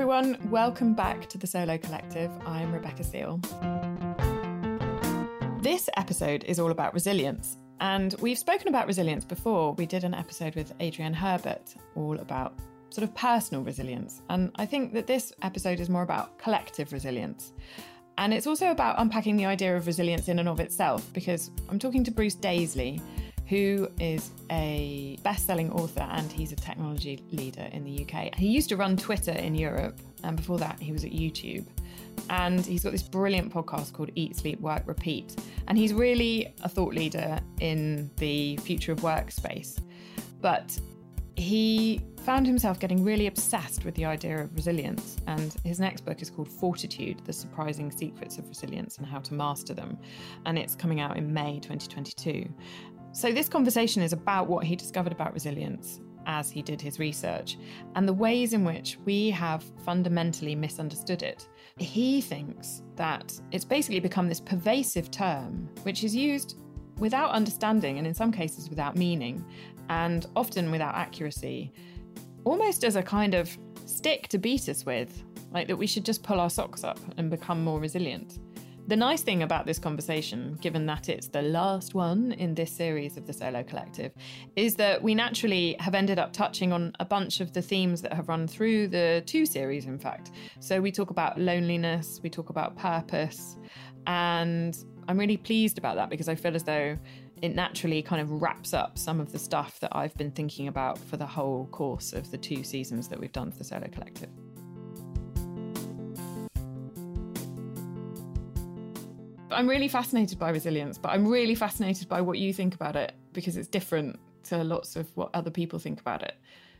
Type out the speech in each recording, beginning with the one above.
Everyone. Welcome back to the Solo Collective. I'm Rebecca Seal. This episode is all about resilience. And we've spoken about resilience before. We did an episode with Adrienne Herbert all about sort of personal resilience. And I think that this episode is more about collective resilience. And it's also about unpacking the idea of resilience in and of itself, because I'm talking to Bruce Daisley, who is a best selling author and he's a technology leader in the UK. He used to run Twitter in Europe, and before that, he was at YouTube. And he's got this brilliant podcast called Eat, Sleep, Work, Repeat. And he's really a thought leader in the future of workspace. But he found himself getting really obsessed with the idea of resilience. And his next book is called Fortitude The Surprising Secrets of Resilience and How to Master Them. And it's coming out in May 2022. So, this conversation is about what he discovered about resilience as he did his research and the ways in which we have fundamentally misunderstood it. He thinks that it's basically become this pervasive term which is used without understanding and in some cases without meaning and often without accuracy, almost as a kind of stick to beat us with, like that we should just pull our socks up and become more resilient. The nice thing about this conversation, given that it's the last one in this series of the Solo Collective, is that we naturally have ended up touching on a bunch of the themes that have run through the two series, in fact. So we talk about loneliness, we talk about purpose, and I'm really pleased about that because I feel as though it naturally kind of wraps up some of the stuff that I've been thinking about for the whole course of the two seasons that we've done for the Solo Collective. I'm really fascinated by resilience, but I'm really fascinated by what you think about it because it's different to lots of what other people think about it.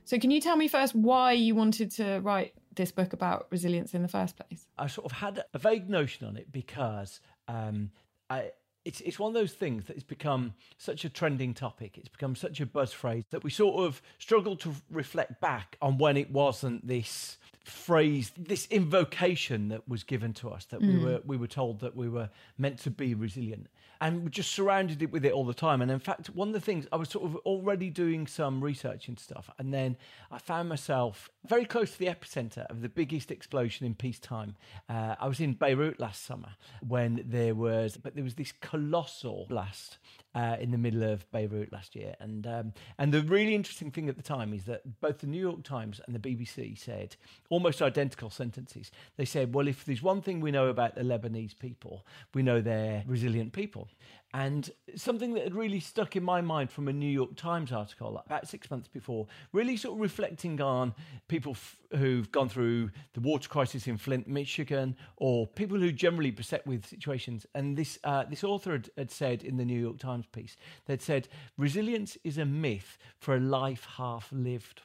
So, can you tell me first why you wanted to write this book about resilience in the first place? I sort of had a vague notion on it because um, I, it's it's one of those things that has become such a trending topic. It's become such a buzz phrase that we sort of struggle to reflect back on when it wasn't this phrase, this invocation that was given to us that mm. we were we were told that we were meant to be resilient, and we just surrounded it with it all the time. And in fact, one of the things I was sort of already doing some research and stuff, and then I found myself very close to the epicenter of the biggest explosion in peacetime. Uh, I was in Beirut last summer when there was, but there was this colossal blast uh, in the middle of Beirut last year. And um, and the really interesting thing at the time is that both the New York Times and the BBC said almost identical sentences. They said, "Well, if there's one thing we know about the Lebanese people, we know they're resilient people." And something that had really stuck in my mind from a New York Times article about six months before, really sort of reflecting on people f- who've gone through the water crisis in Flint, Michigan, or people who generally beset with situations. And this uh, this author had, had said in the New York Times piece, they'd said, resilience is a myth for a life half lived.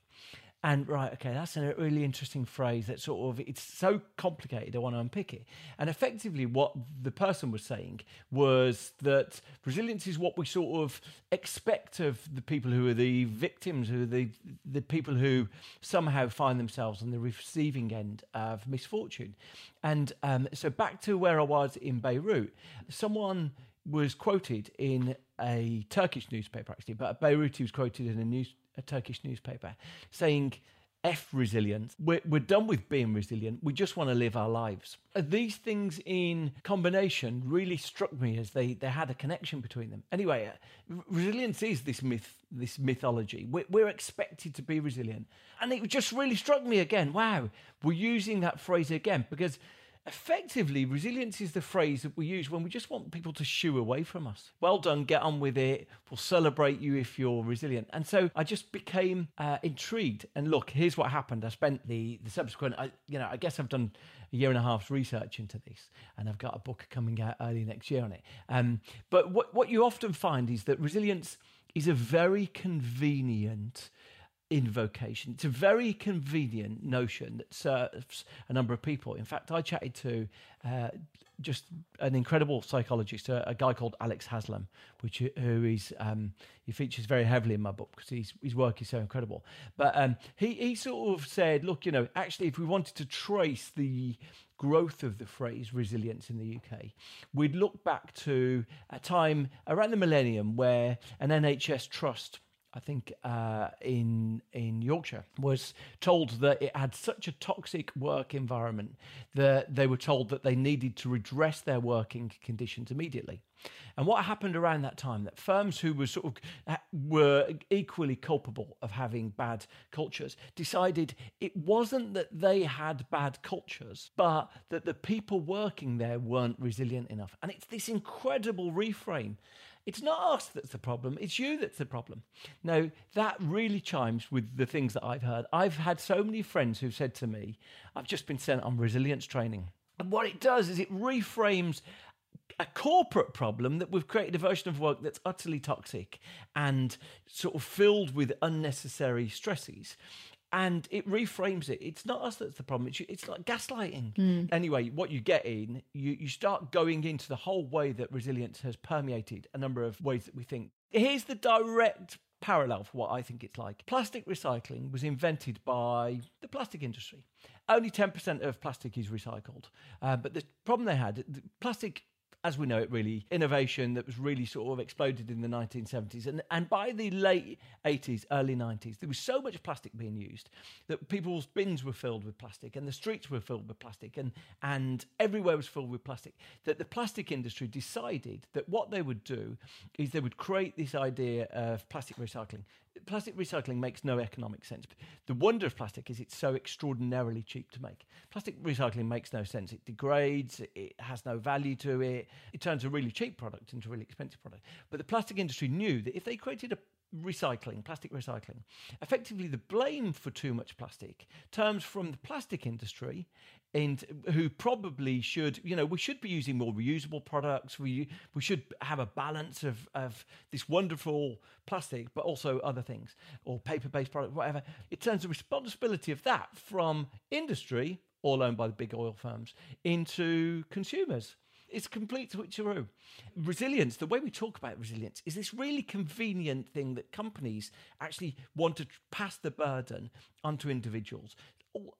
And right, okay, that's a really interesting phrase that sort of it's so complicated. I want to unpick it. And effectively, what the person was saying was that resilience is what we sort of expect of the people who are the victims, who are the the people who somehow find themselves on the receiving end of misfortune. And um, so back to where I was in Beirut, someone was quoted in a Turkish newspaper actually, but Beiruti was quoted in a news a Turkish newspaper, saying, F resilience. We're, we're done with being resilient. We just want to live our lives. Uh, these things in combination really struck me as they, they had a connection between them. Anyway, uh, resilience is this myth, this mythology. We're, we're expected to be resilient. And it just really struck me again. Wow, we're using that phrase again because effectively, resilience is the phrase that we use when we just want people to shoo away from us. Well done, get on with it. We'll celebrate you if you're resilient. And so I just became uh, intrigued. And look, here's what happened. I spent the the subsequent, I, you know, I guess I've done a year and a half's research into this, and I've got a book coming out early next year on it. Um, but what what you often find is that resilience is a very convenient invocation. It's a very convenient notion that serves a number of people. In fact, I chatted to uh, just an incredible psychologist, a, a, guy called Alex Haslam, which who is um, he features very heavily in my book because his his work is so incredible. But um, he he sort of said, look, you know, actually, if we wanted to trace the growth of the phrase resilience in the UK, we'd look back to a time around the millennium where an NHS trust I think uh, in in Yorkshire, was told that it had such a toxic work environment that they were told that they needed to redress their working conditions immediately. And what happened around that time that firms who were sort of uh, were equally culpable of having bad cultures decided it wasn't that they had bad cultures, but that the people working there weren't resilient enough. And it's this incredible reframe it's not us that's the problem, it's you that's the problem. Now, that really chimes with the things that I've heard. I've had so many friends who've said to me, I've just been sent on resilience training. And what it does is it reframes a corporate problem that we've created a version of work that's utterly toxic and sort of filled with unnecessary stresses and it reframes it. It's not us that's the problem. It's, it's like gaslighting. Mm. Anyway, what you get in, you, you start going into the whole way that resilience has permeated a number of ways that we think. Here's the direct parallel for what I think it's like. Plastic recycling was invented by the plastic industry. Only 10% of plastic is recycled. Uh, but the problem they had, plastic as we know it, really, innovation that was really sort of exploded in the 1970s. And, and by the late 80s, early 90s, there was so much plastic being used that people's bins were filled with plastic and the streets were filled with plastic and, and everywhere was filled with plastic. That the plastic industry decided that what they would do is they would create this idea of plastic recycling plastic recycling makes no economic sense. The wonder of plastic is it's so extraordinarily cheap to make. Plastic recycling makes no sense. It degrades, it has no value to it. It turns a really cheap product into a really expensive product. But the plastic industry knew that if they created a recycling, plastic recycling, effectively the blame for too much plastic turns from the plastic industry and who probably should, you know, we should be using more reusable products. We we should have a balance of of this wonderful plastic, but also other things or paper based product, whatever. It turns the responsibility of that from industry, all owned by the big oil firms, into consumers. It's complete switcheroo. Resilience, the way we talk about resilience, is this really convenient thing that companies actually want to pass the burden onto individuals.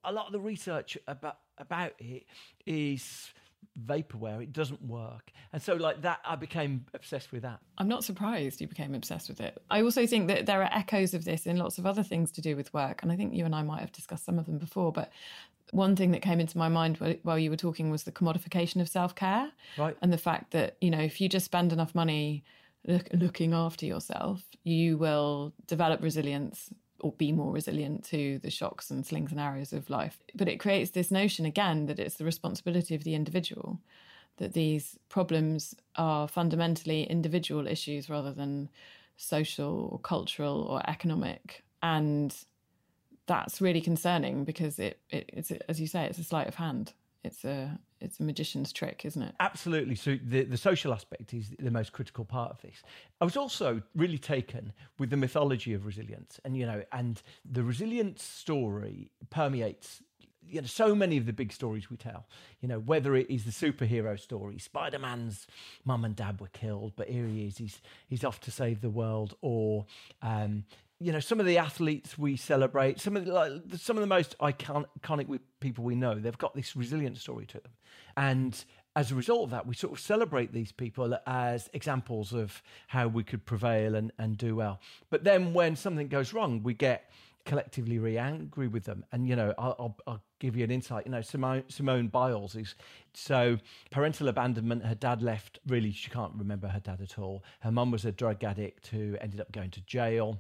A lot of the research about about it is vaporware. It doesn't work. And so like that i became obsessed with that. I'm not surprised you became obsessed with it. I also think that there are echoes of this in lots of other things to do with work and i think you and i might have discussed some of them before but one thing that came into my mind while you were talking was the commodification of self-care. Right. And the fact that you know if you just spend enough money look, looking after yourself you will develop resilience or be more resilient to the shocks and slings and arrows of life. But it creates this notion again that it's the responsibility of the individual that these problems are fundamentally individual issues rather than social or cultural or economic. And that's really concerning because it, it it's as you say it's a sleight of hand. It's a it's a magician's trick isn't it? Absolutely. So the, the social aspect is the most critical part of this. I was also really taken with the mythology of resilience and you know and the resilience story permeates you know so many of the big stories we tell. You know whether it is the superhero story spider-man's mum and dad were killed but here he is he's he's off to save the world or um, you know some of the athletes we celebrate some of the, like, some of the most iconic people we know they've got this resilient story to them. And as a result of that we sort of celebrate these people as examples of how we could prevail and, and do well. But then when something goes wrong we get collectively really angry with them. And you know I'll, I'll, I'll give you an insight. You know simone, simone biles is so parental abandonment her dad left really she can't remember her dad at all. Her mum was a drug addict who ended up going to jail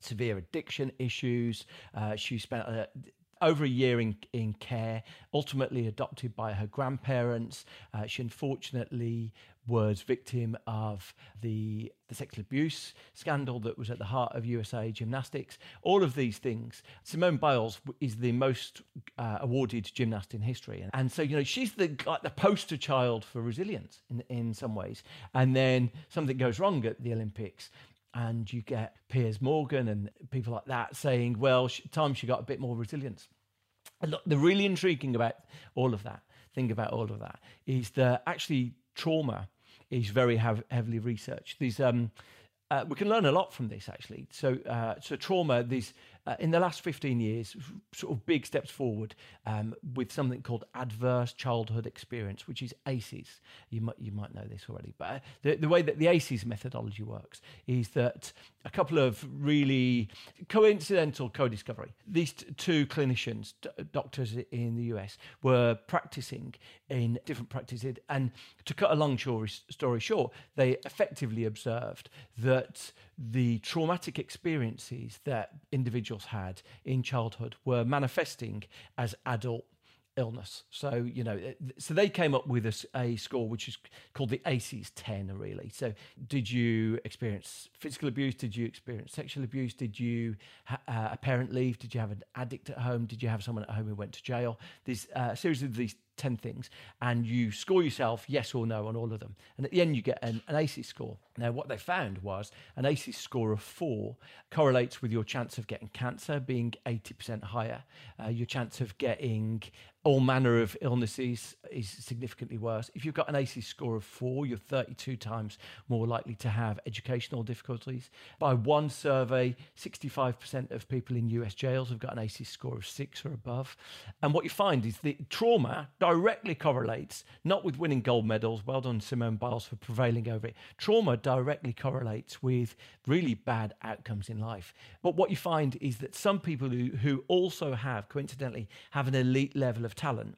severe addiction issues. Uh, she spent a, over a year in, in care, ultimately adopted by her grandparents. Uh, she unfortunately was victim of the, the sexual abuse scandal that was at the heart of USA gymnastics. All of these things. Simone Biles is the most uh, awarded gymnast in history, and, and so you know she's the like the poster child for resilience in in some ways. And then something goes wrong at the Olympics, and you get Piers Morgan and people like that saying, "Well, time she got a bit more resilience." Look, the really intriguing about all of that thing about all of that is that actually trauma is very have, heavily researched. These um, uh, we can learn a lot from this actually. So, uh, so trauma. These uh, in the last fifteen years, sort of big steps forward um, with something called adverse childhood experience, which is ACEs. You might you might know this already, but uh, the, the way that the ACEs methodology works is that a couple of really coincidental co-discovery. These t- two clinicians, d- doctors in the US, were practicing in different practices, and to cut a long story short, they effectively observed that the traumatic experiences that individuals had in childhood were manifesting as adult illness. So, you know, so they came up with a, a, score which is called the ACEs 10, really. So, did you experience physical abuse? Did you experience sexual abuse? Did you uh, a parent leave? Did you have an addict at home? Did you have someone at home who went to jail? There's uh, series of these 10 things and you score yourself yes or no on all of them. And at the end, you get an, an ACEs score. Now, what they found was an ACEs score of four correlates with your chance of getting cancer being 80% higher, uh, your chance of getting all manner of illnesses is significantly worse. If you've got an ACEs score of four, you're 32 times more likely to have educational difficulties. By one survey, 65% of people in US jails have got an ACEs score of six or above. And what you find is that trauma directly correlates, not with winning gold medals, well done Simone Biles for prevailing over it. Trauma directly correlates with really bad outcomes in life. But what you find is that some people who, who also have, coincidentally, have an elite level of talent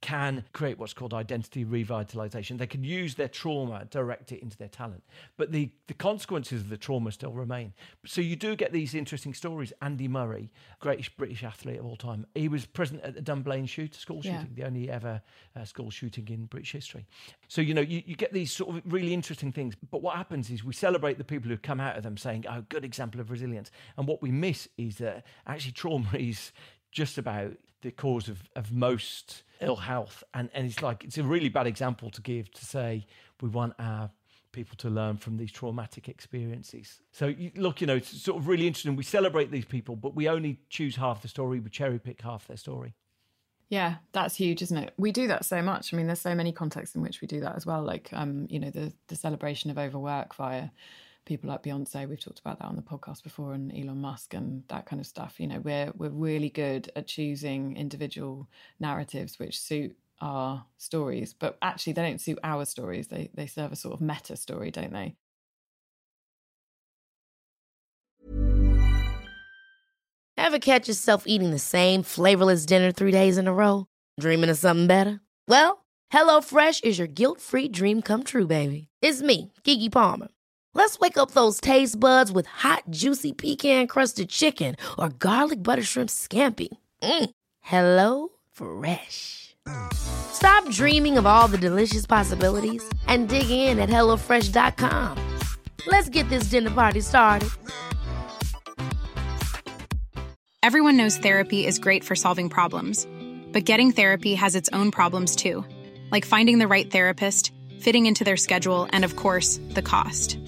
can create what's called identity revitalization. They can use their trauma, direct it into their talent. But the, the consequences of the trauma still remain. So you do get these interesting stories. Andy Murray, greatest British athlete of all time, he was present at the Dunblane shoot, school shooting, yeah. the only ever uh, school shooting in British history. So, you know, you, you get these sort of really interesting things. But what happens is we celebrate the people who come out of them saying, oh, good example of resilience. And what we miss is that actually trauma is just about the cause of, of most ill health. And, and it's like, it's a really bad example to give to say we want our people to learn from these traumatic experiences. So, look, you know, it's sort of really interesting. We celebrate these people, but we only choose half the story, we cherry pick half their story. Yeah, that's huge, isn't it? We do that so much. I mean, there's so many contexts in which we do that as well. Like, um, you know, the the celebration of overwork via people like Beyonce. We've talked about that on the podcast before, and Elon Musk and that kind of stuff. You know, we're we're really good at choosing individual narratives which suit our stories, but actually they don't suit our stories. They they serve a sort of meta story, don't they? Ever catch yourself eating the same flavorless dinner three days in a row? Dreaming of something better? Well, HelloFresh is your guilt-free dream come true, baby. It's me, Keke Palmer. Let's wake up those taste buds with hot, juicy pecan crusted chicken or garlic butter shrimp scampi. Mm. Hello Fresh. Stop dreaming of all the delicious possibilities and dig in at HelloFresh.com. Let's get this dinner party started. Everyone knows therapy is great for solving problems, but getting therapy has its own problems too, like finding the right therapist, fitting into their schedule, and of course, the cost.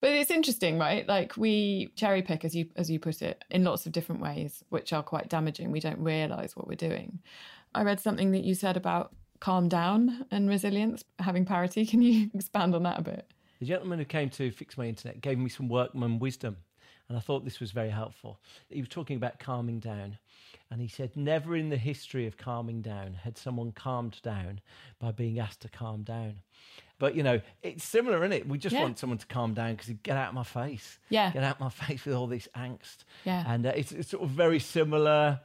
But it's interesting, right? Like we cherry pick, as you as you put it, in lots of different ways, which are quite damaging. We don't realise what we're doing. I read something that you said about calm down and resilience, having parity. Can you expand on that a bit? The gentleman who came to fix my internet gave me some workman wisdom, and I thought this was very helpful. He was talking about calming down, and he said, Never in the history of calming down had someone calmed down by being asked to calm down. But you know, it's similar, isn't it? We just Yeah. want someone to calm down because get out of my face. Yeah. get out of my face with all this angst. Yeah. and uh, it's, it's sort of very similar.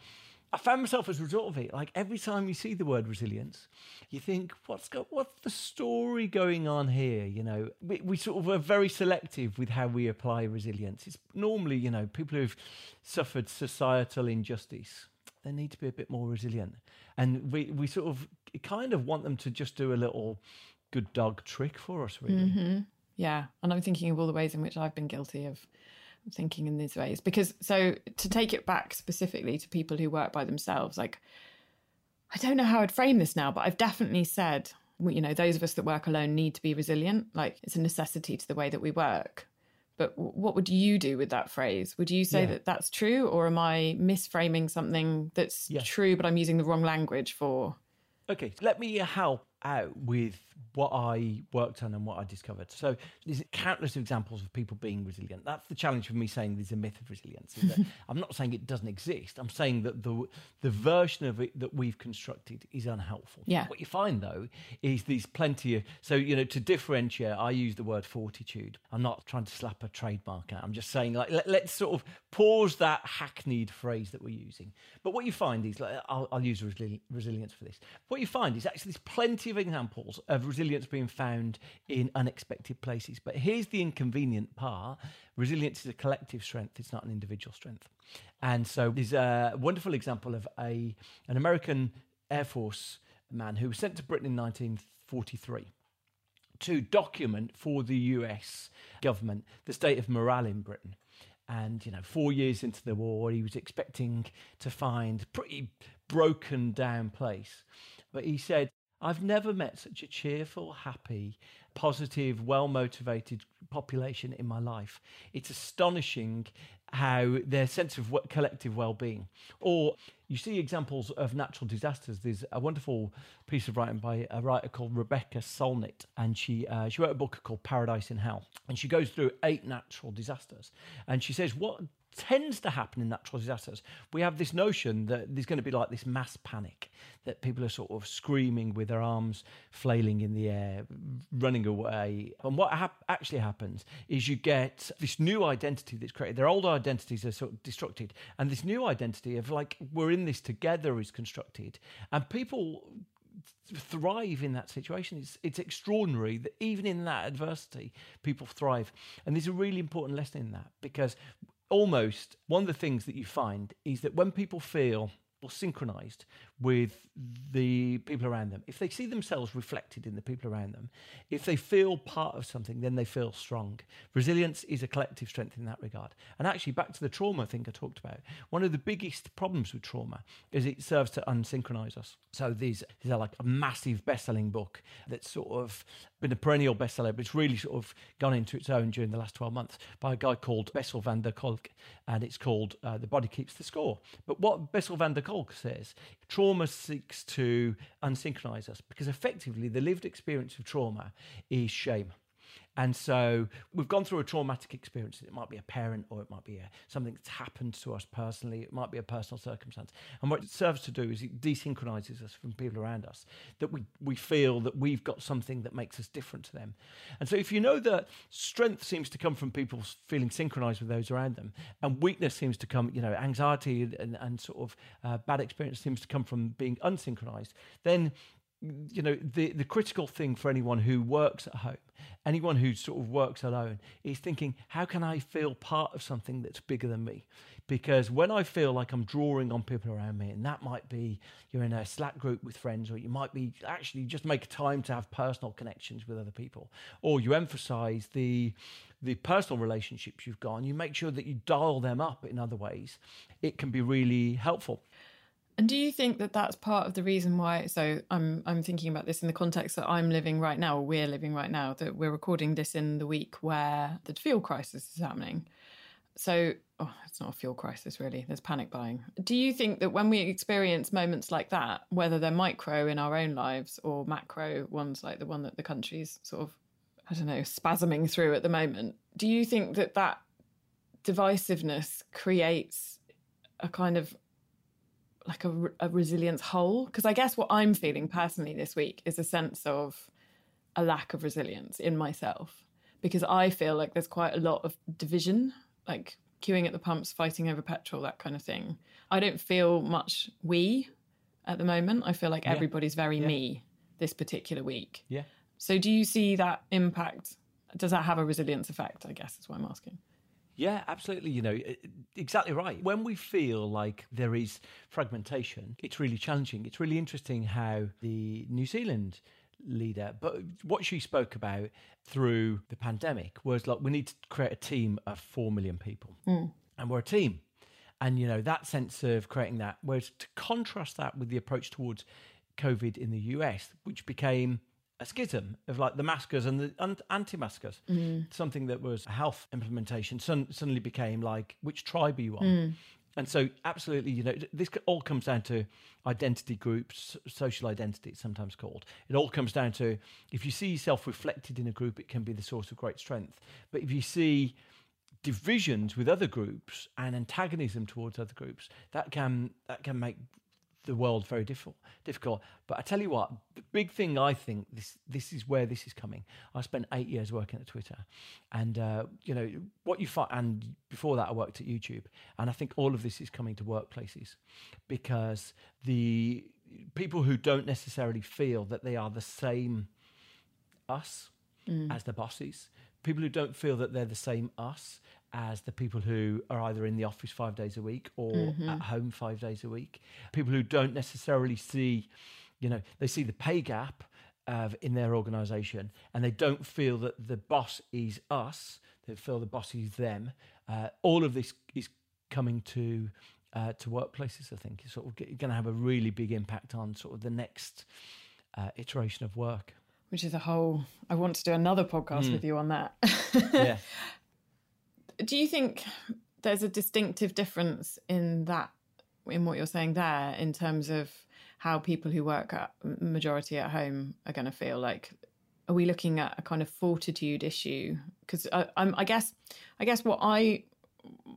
I found myself as a result of it. Like every time you see the word resilience, you think, "What's go- What's the story going on here?" You know, we, we sort of are very selective with how we apply resilience. It's normally, you know, people who've suffered societal injustice. They need to be a bit more resilient, and we we sort of kind of want them to just do a little good dog trick for us, really. Mm-hmm. Yeah. And I'm thinking of all the ways in which I've been guilty of thinking in these ways. Because, so to take it back specifically to people who work by themselves, like, I don't know how I'd frame this now, but I've definitely said, you know, those of us that work alone need to be resilient. Like, it's a necessity to the way that we work. But what would you do with that phrase? Would you say Yeah. that that's true, or am I misframing something that's true, but I'm using the wrong language for? Okay, let me uh, help out with what I worked on and what I discovered. So there's countless examples of people being resilient. That's the challenge for me saying there's a myth of resilience. I'm not saying it doesn't exist. I'm saying that the the version of it that we've constructed is unhelpful. Yeah. What you find though is there's plenty of so you know to differentiate. I use the word fortitude. I'm not trying to slap a trademark out. I'm just saying like let, let's sort of pause that hackneyed phrase that we're using. But what you find is like I'll, I'll use resili- resilience for this. What you find is actually there's plenty of examples of resilience being found in unexpected places. But here's the inconvenient part: resilience is a collective strength. It's not an individual strength. And so there's a wonderful example of a an American Air Force man who was sent to Britain in 1943 to document for the US government the state of morale in Britain. And, you know, four years into the war, he was expecting to find pretty broken down place. But he said, I've never met such a cheerful, happy, positive, well motivated population in my life. It's astonishing how their sense of collective well-being. Or you see examples of natural disasters. There's a wonderful piece of writing by a writer called rebecca solnit and she uh, she wrote a book called paradise in hell. And she goes through eight natural disasters. And she says what tends to happen in natural disasters we have this notion that there's going to be like this mass panic that people are sort of screaming with their arms flailing in the air running away and what actually happens is you get this new identity that's created their old identities are sort of destructed and this new identity of like we're in this together is constructed and people thrive in that situation. It's it's extraordinary that even in that adversity, people thrive. And there's a really important lesson in that because almost one of the things that you find is that when people feel or synchronized with the people around them, if they see themselves reflected in the people around them, if they feel part of something, then they feel strong. Resilience is a collective strength in that regard. And actually, back to the trauma thing I talked about, one of the biggest problems with trauma is it serves to unsynchronize us. So these these are like a massive best-selling book that's sort of been a perennial bestseller, but it's really sort of gone into its own during the last 12 months by a guy called Bessel van der Kolk, and it's called uh, The Body Keeps the Score. But what Bessel van der Kolk says, trauma seeks to unsynchronize us because effectively the lived experience of trauma is shame. And so we've gone through a traumatic experience. It might be a parent or it might be a, something that's happened to us personally. It might be a personal circumstance. And what it serves to do is it desynchronizes us from people around us, that we, we feel that we've got something that makes us different to them. And so if you know that strength seems to come from people feeling synchronized with those around them, and weakness seems to come, you know, anxiety and, and sort of uh, bad experience seems to come from being unsynchronized, then you know the the critical thing for anyone who works at home anyone who sort of works alone is thinking how can i feel part of something that's bigger than me? Because when i feel like i'm drawing on people around me and that might be you're in a slack group with friends or you might be actually just make time to have personal connections with other people or you emphasize the the personal relationships you've got and you make sure that you dial them up in other ways it can be really helpful And do you think that that's part of the reason why? So I'm I'm thinking about this in the context that I'm living right now, or we're living right now. That we're recording this in the week where the fuel crisis is happening. So oh, it's not a fuel crisis really. There's panic buying. Do you think that when we experience moments like that, whether they're micro in our own lives or macro ones like the one that the country's sort of I don't know spasming through at the moment, do you think that that divisiveness creates a kind of like a, a resilience hole because i guess what i'm feeling personally this week is a sense of a lack of resilience in myself because I feel like there's quite a lot of division, like queuing at the pumps, fighting over petrol, that kind of thing. I don't feel much we at the moment. I feel like Yeah. everybody's very Yeah. me this particular week. Yeah. So do you see that impact? Does that have a resilience effect? I guess is what I'm asking. Yeah, absolutely. You know, exactly right. When we feel like there is fragmentation, it's really challenging. It's really interesting how the New Zealand leader, but what she spoke about through the pandemic was like we need to create a team of 4 million people. Mm. And we're a team. And, you know, that sense of creating that, whereas to contrast that with the approach towards COVID in the US, which became a schism of like the maskers and the anti-maskers. Mm-hmm. Something that was a health implementation son- suddenly became like which tribe are you on? Mm. And so, absolutely, you know, this all comes down to identity groups, social identity, it's sometimes called. It all comes down to if you see yourself reflected in a group, it can be the source of great strength. But if you see divisions with other groups and antagonism towards other groups, that can that can make the world very difficult. Difficult. But I tell you what, the big thing I think this this is where this is coming. I spent eight years working at Twitter, and uh, you know what you find. And before that, I worked at YouTube, and I think all of this is coming to workplaces because the people who don't necessarily feel that they are the same us as the bosses, people who don't feel that they're the same us as the people who are either in the office five days a week or at home five days a week, people who don't necessarily see, you know, they see the pay gap uh, in their organization and they don't feel that the boss is us, they feel the boss is them. Uh, all of this is coming to. Uh, to workplaces, I think is sort of going to have a really big impact on sort of the next uh, iteration of work. Which is a whole. I want to do another podcast with you on that. Yeah. do you think there's a distinctive difference in that in what you're saying there in terms of how people who work at majority at home are going to feel like are we looking at a kind of fortitude issue because I'm I guess I guess what I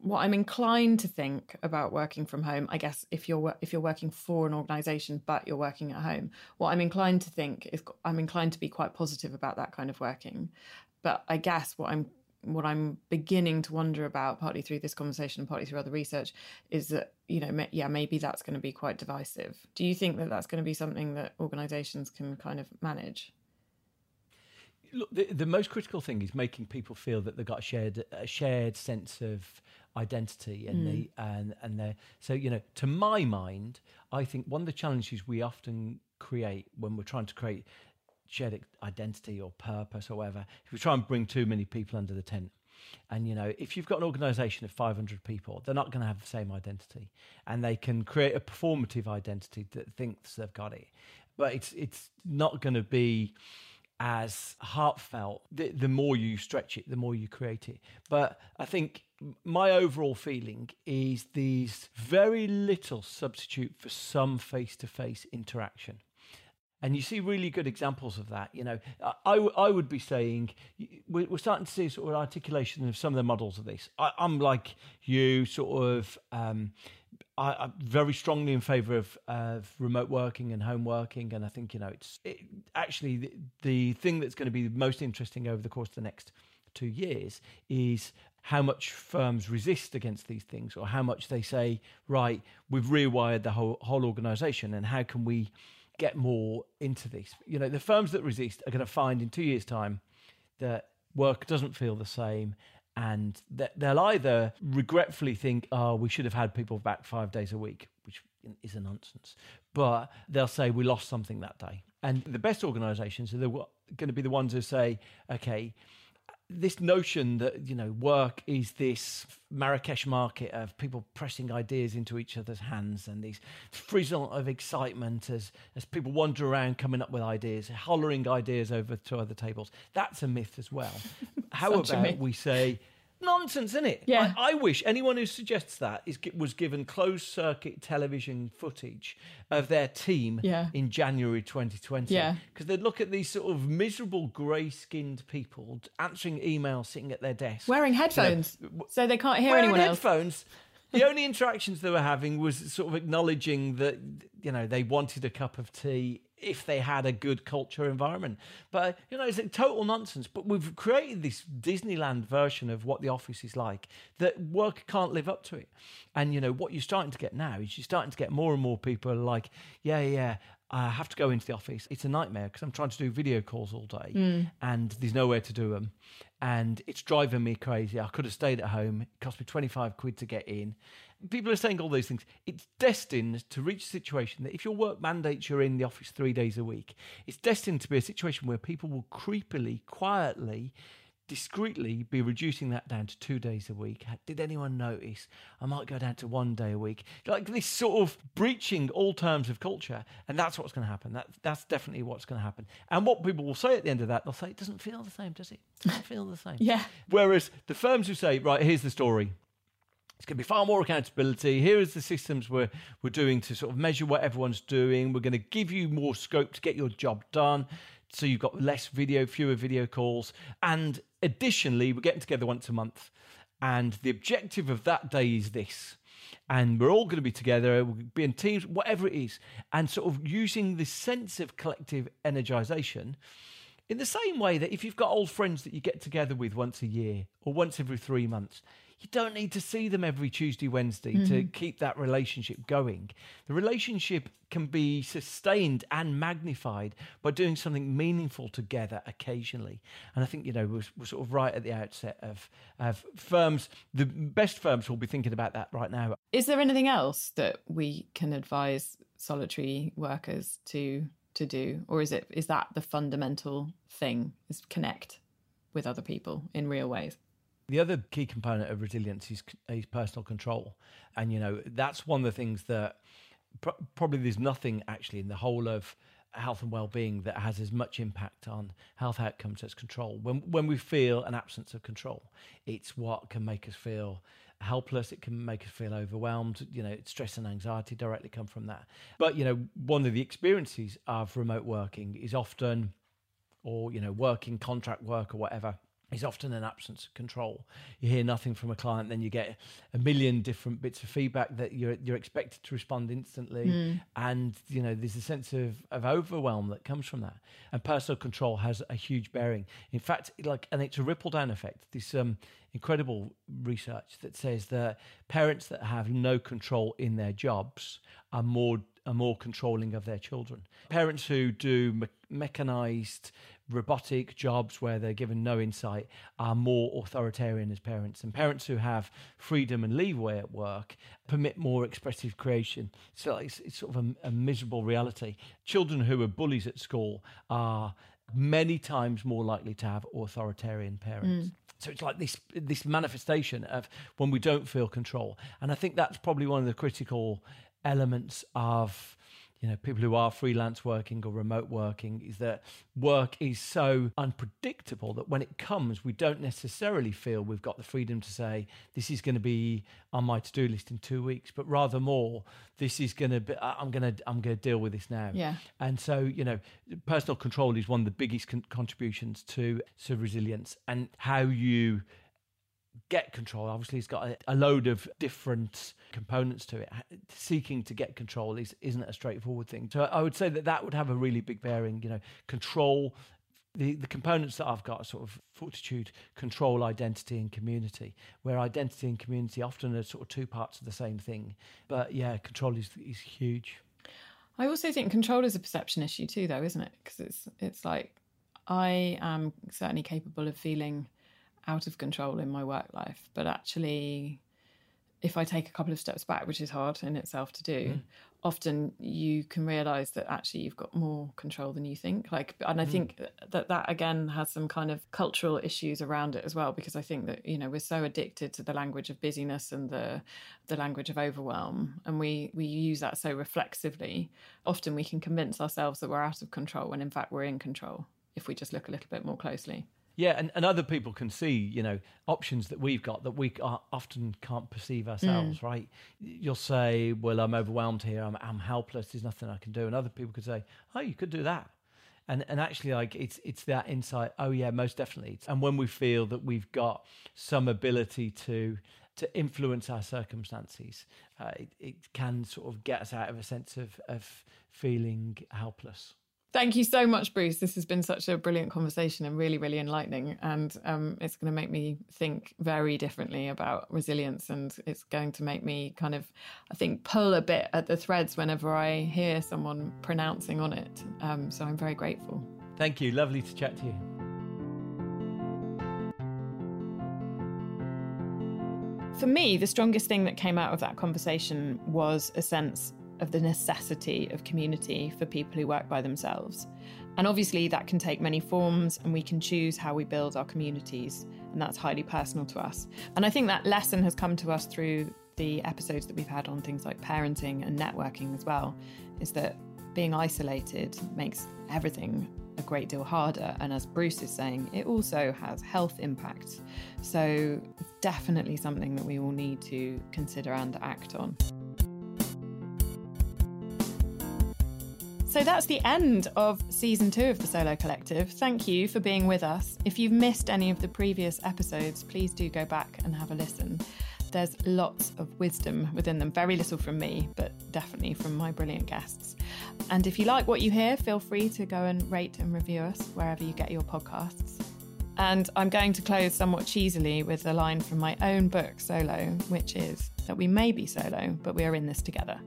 what I'm inclined to think about working from home, I guess if you're if you're working for an organisation but you're working at home, what I'm inclined to think is I'm inclined to be quite positive about that kind of working. But I guess what I'm what I'm beginning to wonder about, partly through this conversation and partly through other research, is that you know, ma- yeah, maybe that's going to be quite divisive. Do you think that that's going to be something that organisations can kind of manage? Look, the, the most critical thing is making people feel that they've got a shared a shared sense of identity and the mm. and and they so you know to my mind I think one of the challenges we often create when we're trying to create shared identity or purpose or whatever if we try and bring too many people under the tent. And you know if you've got an organization of 500 people they're not going to have the same identity. And they can create a performative identity that thinks they've got it. But it's it's not going to be as heartfelt the, the more you stretch it the more you create it. But i think my overall feeling is these very little substitute for some face-to-face interaction and you see really good examples of that. You know, I, I would be saying we're, we're starting to see sort of articulation of some of the models of this. I, I'm like you, sort of. Um, I, I'm very strongly in favour of, of remote working and home working, and I think you know it's it, actually the, the thing that's going to be most interesting over the course of the next two years is how much firms resist against these things, or how much they say, right, we've rewired the whole whole organisation, and how can we get more into this? You know, the firms that resist are going to find in two years' time that work doesn't feel the same and they'll either regretfully think oh we should have had people back five days a week which is a nonsense but they'll say we lost something that day and the best organizations are the, going to be the ones who say okay this notion that you know work is this Marrakesh market of people pressing ideas into each other's hands and these frizzle of excitement as as people wander around coming up with ideas, hollering ideas over to other tables. That's a myth as well. How about we say nonsense, isn't it? Yeah. I, I wish anyone who suggests that is was given closed circuit television footage of their team Yeah. in January 2020. Yeah. Because they'd look at these sort of miserable grey skinned people answering emails sitting at their desk. Wearing headphones so they can't hear Wearing anyone else. headphones. the only interactions they were having was sort of acknowledging that, you know, they wanted a cup of tea if they had a good culture environment. But you know, it's a total nonsense. But we've created this Disneyland version of what the office is like that work can't live up to it. And you know what you're starting to get now is you're starting to get more and more people like, yeah, yeah. I have to go into the office. It's a nightmare because I'm trying to do video calls all day mm. and there's nowhere to do them. And it's driving me crazy. I could have stayed at home. It cost me 25 quid to get in people are saying all those things. It's destined to reach a situation that if your work mandates you're in the office three days a week, it's destined to be a situation where people will creepily, quietly, discreetly be reducing that down to two days a week. Did anyone notice? I might go down to one day a week. Like this sort of breaching all terms of culture. And that's what's going to happen. That, that's definitely what's going to happen. And what people will say at the end of that, they'll say, it doesn't feel the same, does it? It doesn't feel the same. yeah. Whereas the firms who say, right, here's the story. It's going to be far more accountability. Here is the systems we're, we're doing to sort of measure what everyone's doing. We're going to give you more scope to get your job done. So you've got less video, fewer video calls. And additionally, we're getting together once a month. And the objective of that day is this. And we're all going to be together, we'll be in teams, whatever it is. And sort of using this sense of collective energization in the same way that if you've got old friends that you get together with once a year or once every three months, you don't need to see them every Tuesday, Wednesday mm-hmm. to keep that relationship going. The relationship can be sustained and magnified by doing something meaningful together occasionally. And I think, you know, we're, we're sort of right at the outset of, of firms, the best firms will be thinking about that right now. Is there anything else that we can advise solitary workers to to do or is it is that the fundamental thing is connect with other people in real ways the other key component of resilience is, is personal control. And, you know, that's one of the things that pr- probably there's nothing actually in the whole of health and well-being that has as much impact on health outcomes as control. When when we feel an absence of control, it's what can make us feel helpless. It can make us feel overwhelmed. You know, stress and anxiety directly come from that. But you know, one of the experiences of remote working is often, or you know, working contract work or whatever is often an absence of control. You hear nothing from a client, then you get a million different bits of feedback that you're you're expected to respond instantly, mm. and you know there's a sense of of overwhelm that comes from that. And personal control has a huge bearing. In fact, like and it's a ripple down effect. This um, incredible research that says that parents that have no control in their jobs are more are more controlling of their children. Parents who do me- mechanized robotic jobs where they're given no insight are more authoritarian as parents. And parents who have freedom and leeway at work permit more expressive creation. So it's, it's sort of a, a miserable reality. Children who are bullies at school are many times more likely to have authoritarian parents. Mm. So it's like this this manifestation of when we don't feel control. And I think that's probably one of the critical elements of you know people who are freelance working or remote working is that work is so unpredictable that when it comes we don't necessarily feel we've got the freedom to say this is going to be on my to-do list in 2 weeks but rather more this is going to be I'm going to I'm going to deal with this now. Yeah. And so you know personal control is one of the biggest con- contributions to to resilience and how you get control. Obviously, it's got a, a, load of different components to it. Seeking to get control is, isn't a straightforward thing. So I would say that that would have a really big bearing. You know, control. The, the components that I've got sort of fortitude, control, identity, and community. Where identity and community often are sort of two parts of the same thing. But yeah, control is is huge. I also think control is a perception issue too, though, isn't it? Because it's it's like I am certainly capable of feeling out of control in my work life. But actually, if I take a couple of steps back, which is hard in itself to do, mm. often you can realize that actually you've got more control than you think. Like, and I mm. think that that again has some kind of cultural issues around it as well, because I think that you know we're so addicted to the language of busyness and the the language of overwhelm, and we we use that so reflexively. Often we can convince ourselves that we're out of control when in fact we're in control if we just look a little bit more closely. Yeah, and, and other people can see, you know, options that we've got that we often can't perceive ourselves, mm. right? You'll say, well, I'm overwhelmed here, I'm, I'm helpless, there's nothing I can do. And other people could say, oh, you could do that. And, and actually, like it's it's that insight. Oh yeah, most definitely. And when we feel that we've got some ability to to influence our circumstances, uh, it, it can sort of get us out of a sense of of feeling helpless. Thank you so much, Bruce. This has been such a brilliant conversation and really, really enlightening. And um, it's going to make me think very differently about resilience. And it's going to make me kind of, I think, pull a bit at the threads whenever I hear someone pronouncing on it. Um, so I'm very grateful. Thank you. Lovely to chat to you. For me, the strongest thing that came out of that conversation was a sense of the necessity of community for people who work by themselves. And obviously, that can take many forms, and we can choose how we build our communities, and that's highly personal to us. And I think that lesson has come to us through the episodes that we've had on things like parenting and networking as well, is that being isolated makes everything a great deal harder. And as Bruce is saying, it also has health impacts. So definitely something that we all need to consider and act on. So that's the end of season two of the Solo Collective. Thank you for being with us. If you've missed any of the previous episodes, please do go back and have a listen. There's lots of wisdom within them, very little from me, but definitely from my brilliant guests. And if you like what you hear, feel free to go and rate and review us wherever you get your podcasts. And I'm going to close somewhat cheesily with a line from my own book, Solo, which is that we may be solo, but we are in this together.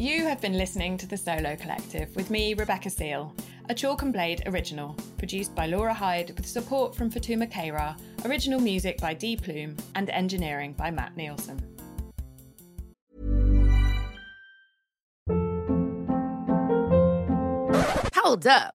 You have been listening to The Solo Collective with me, Rebecca Seal, a Chalk and Blade original, produced by Laura Hyde with support from Fatuma Keira, original music by D Plume, and engineering by Matt Nielsen. Hold up.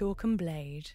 Chalk and Blade.